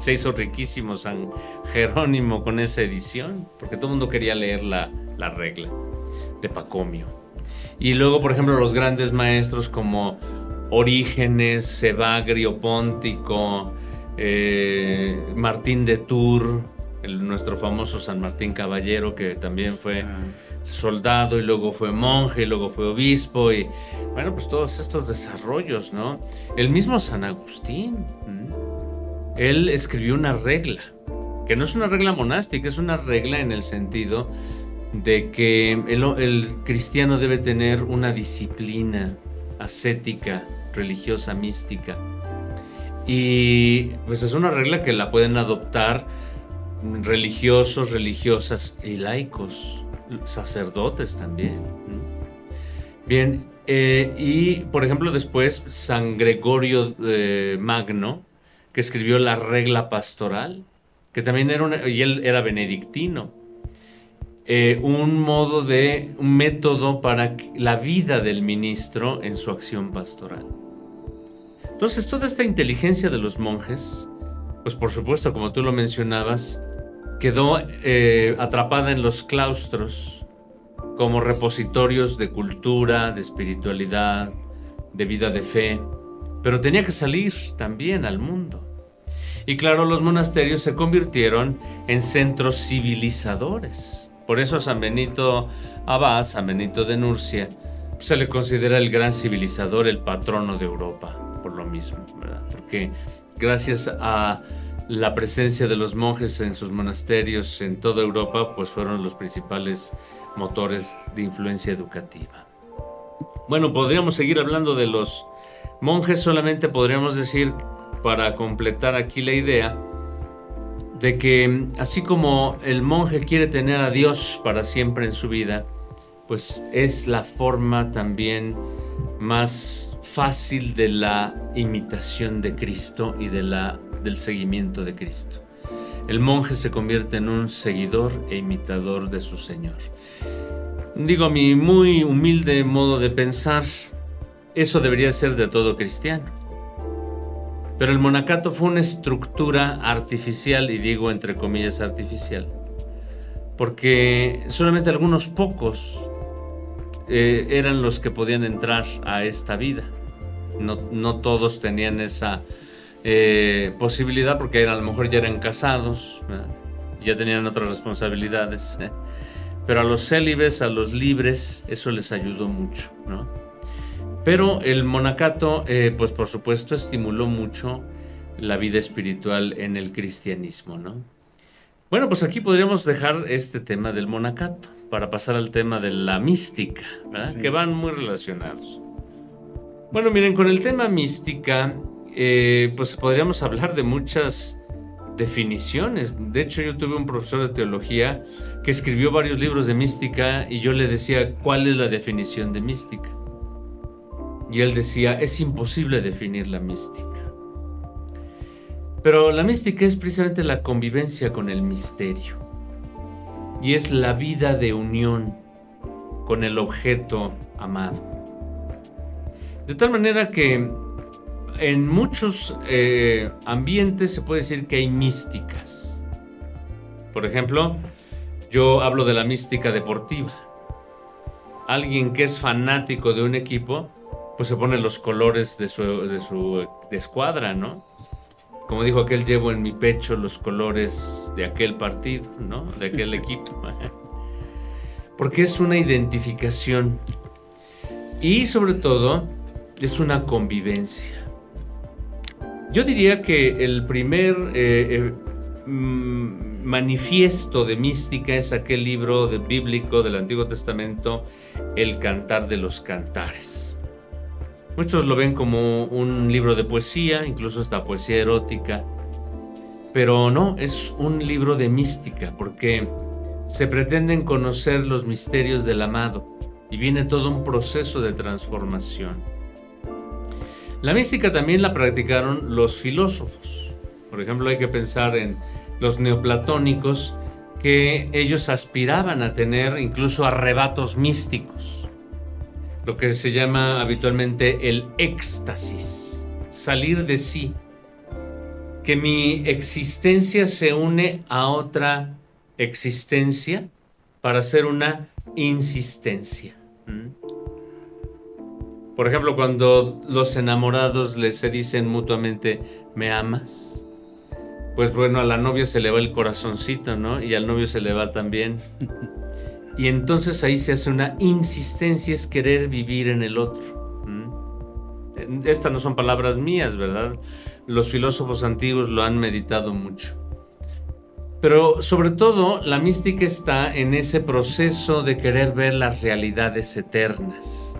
se hizo riquísimo San Jerónimo con esa edición, porque todo el mundo quería leer la, regla de Pacomio. Y luego, por ejemplo, los grandes maestros como Orígenes, Evagrio Póntico, eh, Martín de Tours, nuestro famoso San Martín Caballero, que también fue ah. soldado y luego fue monje y luego fue obispo. Y bueno, pues todos estos desarrollos, ¿no? El mismo San Agustín él escribió una regla, que no es una regla monástica, es una regla en el sentido de que el, cristiano debe tener una disciplina ascética, religiosa, mística. Y pues es una regla que la pueden adoptar religiosos, religiosas y laicos, sacerdotes también. Bien, eh, y por ejemplo después San Gregorio eh, Magno, que escribió la regla pastoral, que también era una, y él era benedictino. Eh, un modo de, un método para la vida del ministro en su acción pastoral. Entonces, toda esta inteligencia de los monjes, pues por supuesto, como tú lo mencionabas, quedó eh, atrapada en los claustros como repositorios de cultura, de espiritualidad, de vida de fe, pero tenía que salir también al mundo. Y claro, los monasterios se convirtieron en centros civilizadores. Por eso San Benito Abad, San Benito de Nurcia, se le considera el gran civilizador, el patrono de Europa, por lo mismo, ¿verdad? Porque gracias a la presencia de los monjes en sus monasterios en toda Europa, pues fueron los principales motores de influencia educativa. Bueno, podríamos seguir hablando de los monjes, solamente podríamos decir, para completar aquí la idea, de que así como el monje quiere tener a Dios para siempre en su vida, pues es la forma también más fácil de la imitación de Cristo y de la, del seguimiento de Cristo. El monje se convierte en un seguidor e imitador de su Señor. Digo, mi muy humilde modo de pensar, eso debería ser de todo cristiano. Pero el monacato fue una estructura artificial, y digo entre comillas artificial, porque solamente algunos pocos eh, eran los que podían entrar a esta vida. No, todos tenían esa eh, posibilidad porque a lo mejor ya eran casados, ya tenían otras responsabilidades. ¿eh? Pero a los célibes, a los libres, eso les ayudó mucho. Pero el monacato, pues por supuesto, estimuló mucho la vida espiritual en el cristianismo. ¿no? Bueno, pues aquí podríamos dejar este tema del monacato para pasar al tema de la mística, que van muy relacionados. Bueno, miren, con el tema mística, eh, pues podríamos hablar de muchas definiciones. De hecho, yo tuve un profesor de teología que escribió varios libros de mística y yo le decía, ¿cuál es la definición de mística? Y él decía, es imposible definir la mística. Pero la mística es precisamente la convivencia con el misterio y es la vida de unión con el objeto amado. De tal manera que en muchos eh, ambientes se puede decir que hay místicas. Por ejemplo, yo hablo de la mística deportiva. Alguien que es fanático de un equipo, pues se pone los colores de su, de su escuadra, ¿no? como dijo aquel, llevo en mi pecho los colores de aquel partido, ¿no? De aquel equipo. (laughs) Porque es una identificación. Y sobre todo, es una convivencia. Yo diría que el primer eh, eh, mm, manifiesto de mística es aquel libro bíblico del Antiguo Testamento, El Cantar de los Cantares. Muchos lo ven como un libro de poesía, incluso esta poesía erótica, pero no, es un libro de mística, porque se pretenden conocer los misterios del amado y viene todo un proceso de transformación. La mística también la practicaron los filósofos. Por ejemplo, hay que pensar en los neoplatónicos, que ellos aspiraban a tener incluso arrebatos místicos lo que se llama habitualmente el éxtasis, salir de sí, que mi existencia se une a otra existencia para hacer una insistencia. Por ejemplo, cuando los enamorados les se dicen mutuamente, ¿me amas? Pues bueno, a la novia se le va el corazoncito, ¿no? Y al novio se le va también. (laughs) Y entonces ahí se hace una insistencia, es querer vivir en el otro. Estas no son palabras mías, ¿verdad? Los filósofos antiguos lo han meditado mucho. Pero sobre todo la mística está en ese proceso de querer ver las realidades eternas.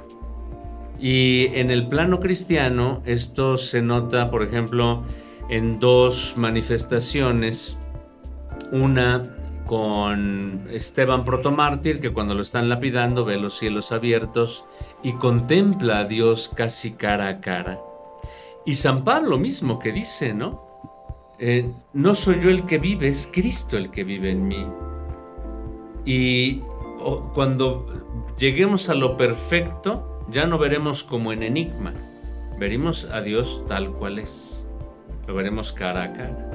Y en el plano cristiano esto se nota, por ejemplo, en dos manifestaciones. Una con Esteban protomártir, que cuando lo están lapidando ve los cielos abiertos y contempla a Dios casi cara a cara. Y San Pablo mismo que dice, ¿no? Eh, no soy yo el que vive, es Cristo el que vive en mí. Y cuando lleguemos a lo perfecto, ya no veremos como en enigma, veremos a Dios tal cual es. Lo veremos cara a cara.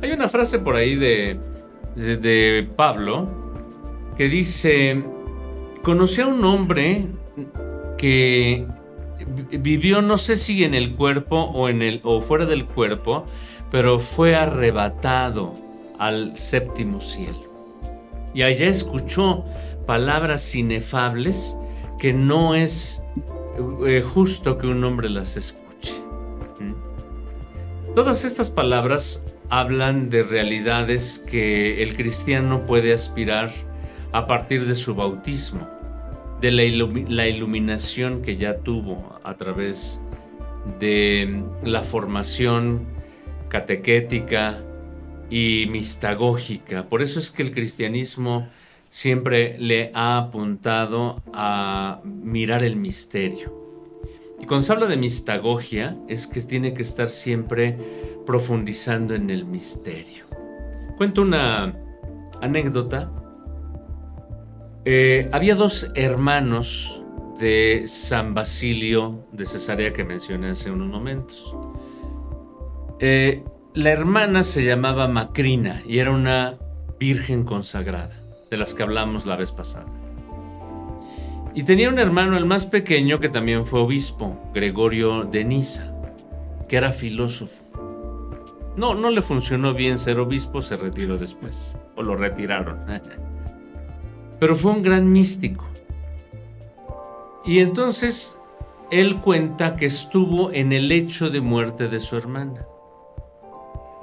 Hay una frase por ahí de de Pablo que dice, conocí a un hombre que vivió, no sé si en el cuerpo o, en el, o fuera del cuerpo, pero fue arrebatado al séptimo cielo. Y allá escuchó palabras inefables que no es eh, justo que un hombre las escuche. ¿Mm? Todas estas palabras hablan de realidades que el cristiano puede aspirar a partir de su bautismo, de la, iluminación que ya tuvo a través de la formación catequética y mistagógica. Por eso es que el cristianismo siempre le ha apuntado a mirar el misterio. Y cuando se habla de mistagogia es que tiene que estar siempre profundizando en el misterio. Cuento una anécdota. Eh, había dos hermanos de San Basilio de Cesarea que mencioné hace unos momentos. Eh, la hermana se llamaba Macrina y era una virgen consagrada, de las que hablamos la vez pasada. Y tenía un hermano, el más pequeño, que también fue obispo, Gregorio de Niza, que era filósofo. No, no le funcionó bien ser obispo, se retiró después, o lo retiraron. (laughs) Pero fue un gran místico. Y entonces él cuenta que estuvo en el hecho de muerte de su hermana.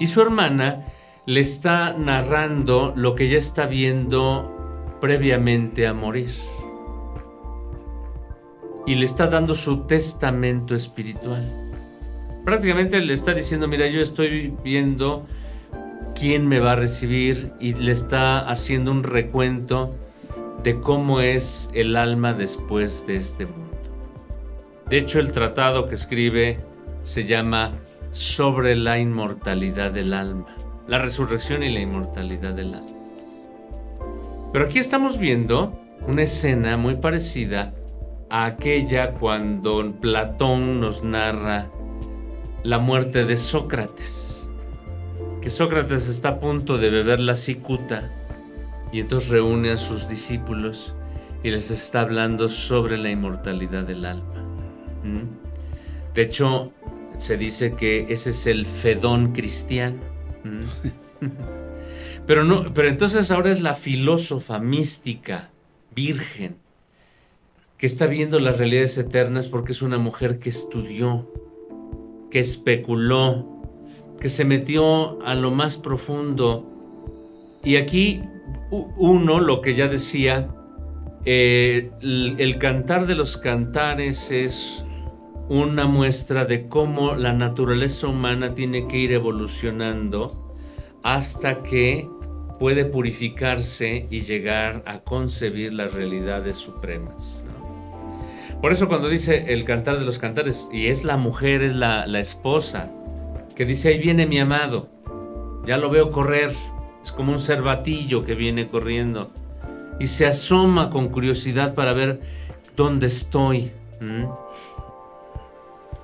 Y su hermana le está narrando lo que ya está viendo previamente a morir. Y le está dando su testamento espiritual prácticamente le está diciendo, mira, yo estoy viendo quién me va a recibir y le está haciendo un recuento de cómo es el alma después de este mundo. De hecho, el tratado que escribe se llama Sobre la inmortalidad del alma, la resurrección y la inmortalidad del alma. Pero aquí estamos viendo una escena muy parecida a aquella cuando Platón nos narra la muerte de Sócrates. Que Sócrates está a punto de beber la cicuta y entonces reúne a sus discípulos y les está hablando sobre la inmortalidad del alma. ¿Mm? De hecho, se dice que ese es el fedón cristiano. ¿Mm? (laughs) pero no, pero entonces ahora es la filósofa mística, virgen, que está viendo las realidades eternas porque es una mujer que estudió, que especuló, que se metió a lo más profundo. Y aquí uno, lo que ya decía, eh, el, cantar de los cantares es una muestra de cómo la naturaleza humana tiene que ir evolucionando hasta que puede purificarse y llegar a concebir las realidades supremas. Por eso cuando dice el cantar de los cantares, y es la mujer, es la, esposa, que dice, ahí viene mi amado, ya lo veo correr, es como un cervatillo que viene corriendo, y se asoma con curiosidad para ver dónde estoy.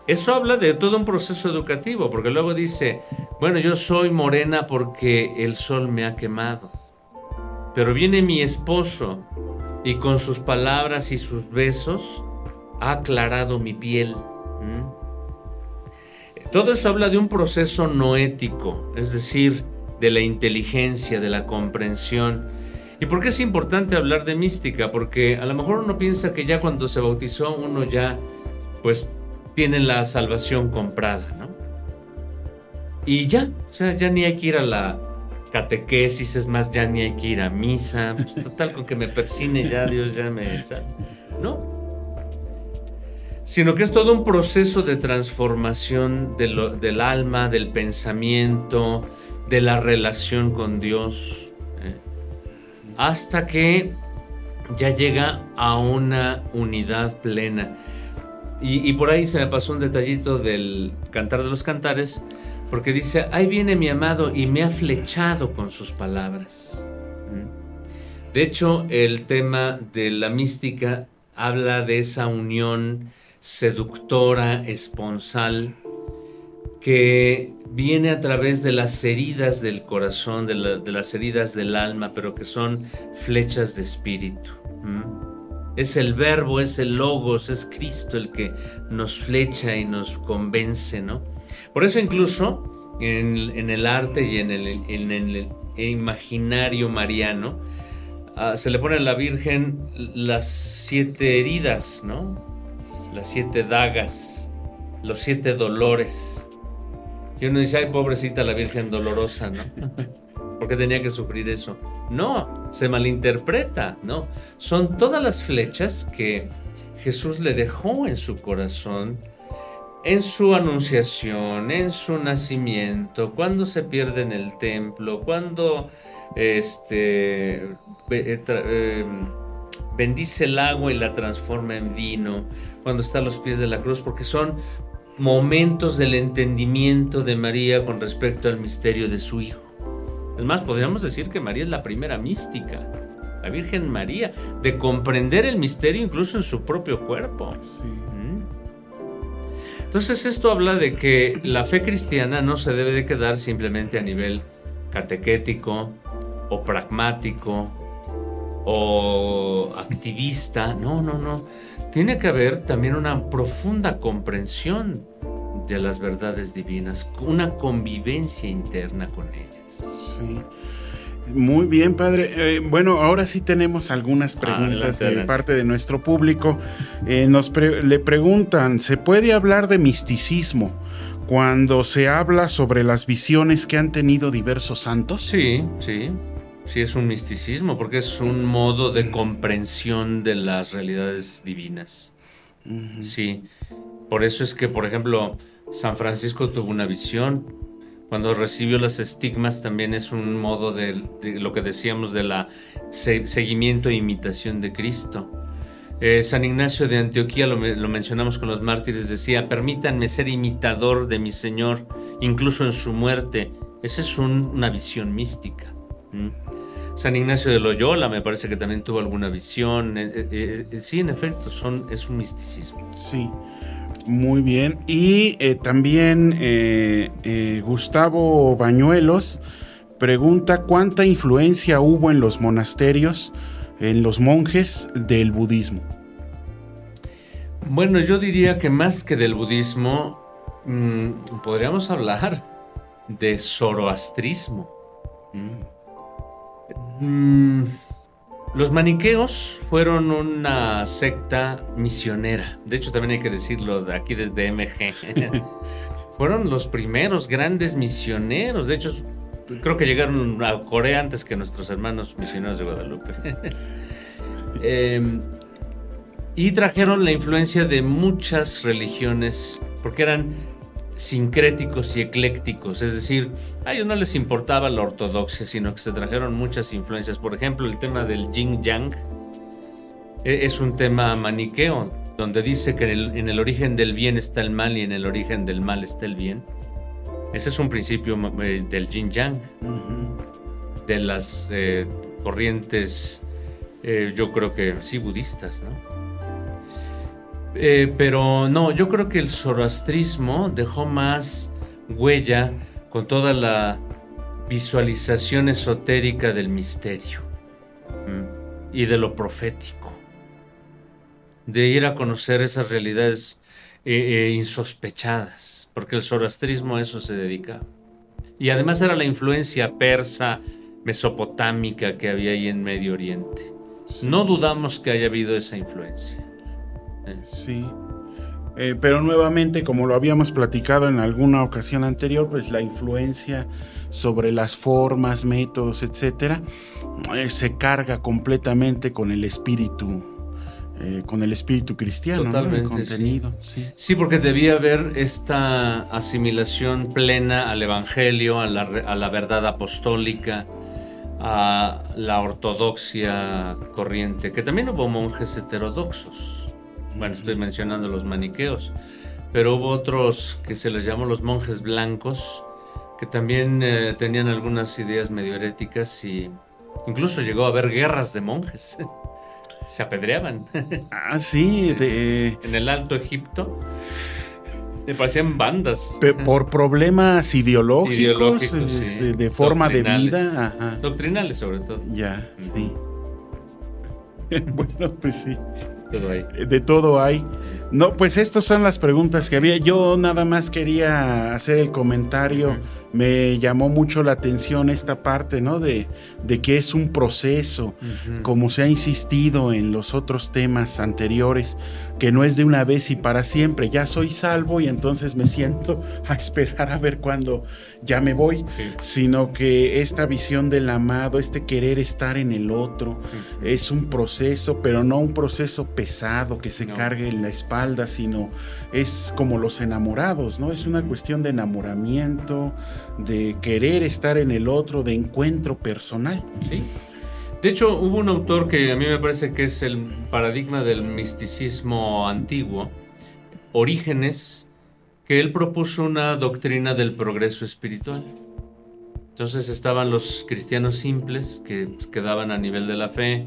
Eso habla de todo un proceso educativo, porque luego dice, bueno, yo soy morena porque el sol me ha quemado, pero viene mi esposo y con sus palabras y sus besos ha aclarado mi piel. Todo eso habla de un proceso noético, es decir, de la inteligencia, de la comprensión. ¿Y por qué es importante hablar de mística? Porque a lo mejor uno piensa que ya cuando se bautizó uno ya pues tiene la salvación comprada, ¿no? Y ya, o sea, ya ni hay que ir a la catequesis, es más, ya ni hay que ir a misa, pues, total con que me persine ya Dios ya me... ¿No? Sino que es todo un proceso de transformación del alma, del pensamiento, de la relación con Dios, ¿eh? hasta que ya llega a una unidad plena. Y, por ahí se me pasó un detallito del Cantar de los Cantares, porque dice, ahí viene mi amado y me ha flechado con sus palabras. ¿Mm? De hecho, el tema de la mística habla de esa unión seductora, esponsal, que viene a través de las heridas del corazón, de, las heridas del alma, pero que son flechas de espíritu. Es el verbo, es el logos, es Cristo el que nos flecha y nos convence, ¿no? Por eso incluso en, el arte y en el, imaginario mariano ah, se le pone a la Virgen las siete heridas, ¿no? Las siete dagas, los siete dolores. Y uno dice, ay, pobrecita la Virgen dolorosa, ¿no? (laughs) ¿Por qué tenía que sufrir eso? No, se malinterpreta, ¿no? Son todas las flechas que Jesús le dejó en su corazón, en su anunciación, en su nacimiento, cuando se pierde en el templo, cuando este, eh, eh, bendice el agua y la transforma en vino, cuando está a los pies de la cruz, porque son momentos del entendimiento de María con respecto al misterio de su Hijo. Es más, podríamos decir que María es la primera mística, la Virgen María, de comprender el misterio incluso en su propio cuerpo. ¿Mm? Entonces esto habla de que la fe cristiana no se debe de quedar simplemente a nivel catequético o pragmático o activista. No, no, no. Tiene que haber también una profunda comprensión de las verdades divinas, una convivencia interna con ellas. Muy bien, padre. Eh, bueno, ahora sí tenemos algunas preguntas de parte de nuestro público. Eh, nos le preguntan, ¿se puede hablar de misticismo cuando se habla sobre las visiones que han tenido diversos santos? Sí, sí. Sí, es un misticismo porque es un modo de comprensión de las realidades divinas. Sí. Por eso es que, por ejemplo, San Francisco tuvo una visión cuando recibió las estigmas también es un modo de, lo que decíamos de la seguimiento e imitación de Cristo. Eh, San Ignacio de Antioquía, lo, mencionamos con los mártires, decía, permítanme ser imitador de mi Señor, incluso en su muerte. Esa es una visión mística. San Ignacio de Loyola me parece que también tuvo alguna visión. Eh, eh, sí, en efecto, son, es un misticismo. Sí. Muy bien. Y eh, también eh, eh, Gustavo Bañuelos pregunta cuánta influencia hubo en los monasterios, en los monjes del budismo. Bueno, yo diría que más que del budismo, mm, podríamos hablar de zoroastrismo. Mm. Los maniqueos fueron una secta misionera. De hecho, también hay que decirlo de aquí desde MG. (laughs) fueron los primeros grandes misioneros. De hecho, creo que llegaron a Corea antes que nuestros hermanos misioneros de Guadalupe. (laughs) Em, y trajeron la influencia de muchas religiones, porque eran sincréticos y eclécticos, es decir, a ellos no les importaba la ortodoxia, sino que se trajeron muchas influencias. Por ejemplo, el tema del yin yang e, es un tema maniqueo, donde dice que en el, origen del bien está el mal y en el origen del mal está el bien. Ese es un principio eh, del yin yang, de las eh, corrientes, eh, yo creo que sí, budistas, ¿no? Eh, pero no, yo creo que el zoroastrismo dejó más huella con toda la visualización esotérica del misterio y de lo profético, de ir a conocer esas realidades eh, eh, insospechadas, porque el zoroastrismo a eso se dedica. Y además era la influencia persa, mesopotámica que había ahí en Medio Oriente. No dudamos que haya habido esa influencia. Sí. Eh, pero nuevamente, como lo habíamos platicado en alguna ocasión anterior, pues la influencia sobre las formas, métodos, etcétera, eh, se carga completamente con el espíritu, eh, con el espíritu cristiano, Totalmente, contenido. Sí. porque debía haber esta asimilación plena al evangelio, a la, a la verdad apostólica, a la ortodoxia corriente, que también hubo monjes heterodoxos bueno, estoy mencionando los maniqueos, pero hubo otros que se les llamó los monjes blancos, que también eh, tenían algunas ideas medio heréticas y incluso llegó a haber guerras de monjes. (laughs) se apedreaban. (laughs) Ah, sí, en el Alto Egipto. Me parecían bandas. Por problemas ideológicos, de forma de vida. Doctrinales sobre todo. Ya, sí. (laughs) bueno, pues sí. De todo hay. No, pues estas son las preguntas que había. Yo nada más quería hacer el comentario me llamó mucho la atención esta parte, ¿no? De, de que es un proceso, como se ha insistido en los otros temas anteriores, que no es de una vez y para siempre. Ya soy salvo y entonces me siento (laughs) a esperar a ver cuándo ya me voy, sino que esta visión del amado, este querer estar en el otro, es un proceso, pero no un proceso pesado que se cargue en la espalda, sino es como los enamorados, ¿no? Es una cuestión de enamoramiento, de querer estar en el otro, de encuentro personal. Sí. De hecho, hubo un autor que a mí me parece que es el paradigma del misticismo antiguo, Orígenes, que él propuso una doctrina del progreso espiritual. Entonces estaban los cristianos simples que pues, quedaban a nivel de la fe,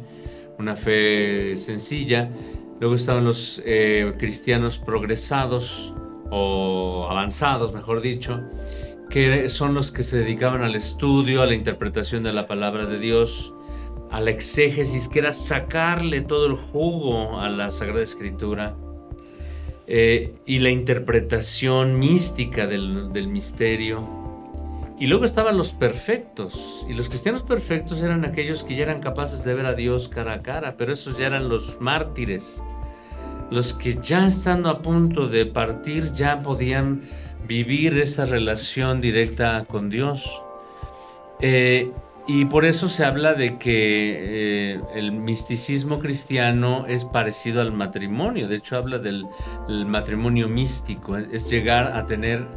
una fe sencilla. Luego estaban los eh, cristianos progresados o avanzados, mejor dicho, que son los que se dedicaban al estudio, a la interpretación de la palabra de Dios, a la exégesis, que era sacarle todo el jugo a la Sagrada Escritura, eh, y la interpretación mística del, misterio. Y luego estaban los perfectos, y los cristianos perfectos eran aquellos que ya eran capaces de ver a Dios cara a cara, pero esos ya eran los mártires, los que ya estando a punto de partir ya podían vivir esa relación directa con Dios. Eh, y por eso se habla de que eh, el misticismo cristiano es parecido al matrimonio. De hecho, habla del matrimonio místico. Es, llegar a tener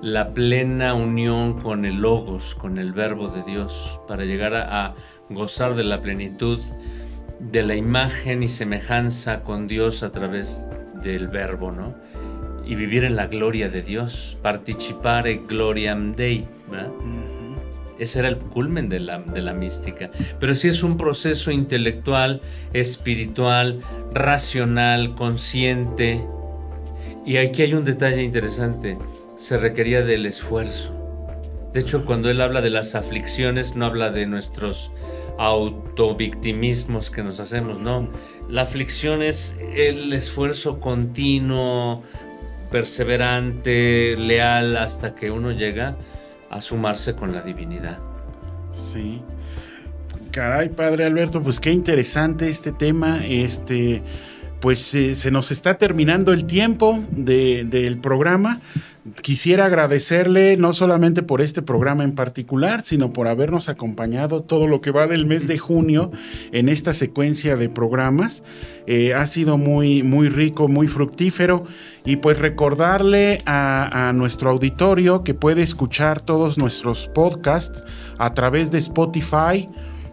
la plena unión con el logos, con el verbo de Dios, para llegar a gozar de la plenitud de la imagen y semejanza con Dios a través del verbo, ¿no? y vivir en la gloria de Dios, participar en gloriam Dei. Ese era el culmen de la, de la mística. Pero sí es un proceso intelectual, espiritual, racional, consciente. Y aquí hay un detalle interesante. Se requería del esfuerzo. De hecho, cuando él habla de las aflicciones, no habla de nuestros autovictimismos que nos hacemos, no. La aflicción es el esfuerzo continuo, perseverante, leal, hasta que uno llega a sumarse con la divinidad. Sí. Caray, padre Alberto, pues qué interesante este tema. Este, pues eh, se nos está terminando el tiempo del programa quisiera agradecerle no solamente por este programa en particular, sino por habernos acompañado todo lo que va del mes de junio en esta secuencia de programas. Eh, ha sido muy, muy rico, muy fructífero. Y pues recordarle a, a nuestro auditorio que puede escuchar todos nuestros podcasts a través de Spotify,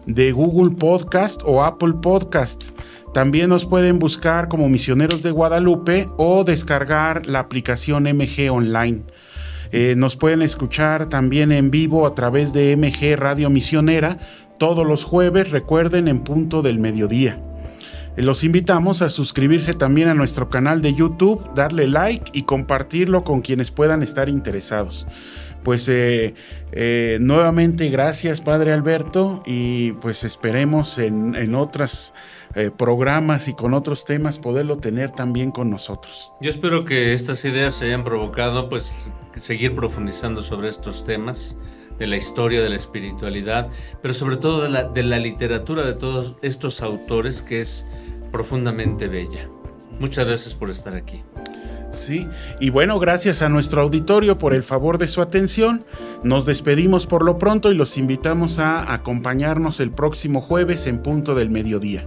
de Google Podcast o Apple Podcast. También nos pueden buscar como Misioneros de Guadalupe o descargar la aplicación MG Online. Eh, nos pueden escuchar también en vivo a través de MG Radio Misionera todos los jueves, recuerden, en punto del mediodía. Eh, los invitamos a suscribirse también a nuestro canal de YouTube, darle like y compartirlo con quienes puedan estar interesados. Pues eh, nuevamente gracias Padre Alberto y pues esperemos en, en otras eh, programas y con otros temas poderlo tener también con nosotros. Yo espero que estas ideas se hayan provocado pues seguir profundizando sobre estos temas de la historia de la espiritualidad, pero sobre todo de la, de la literatura de todos estos autores que es profundamente bella. Muchas gracias por estar aquí. Sí, y bueno, gracias a nuestro auditorio por el favor de su atención. Nos despedimos por lo pronto y los invitamos a acompañarnos el próximo jueves en punto del mediodía.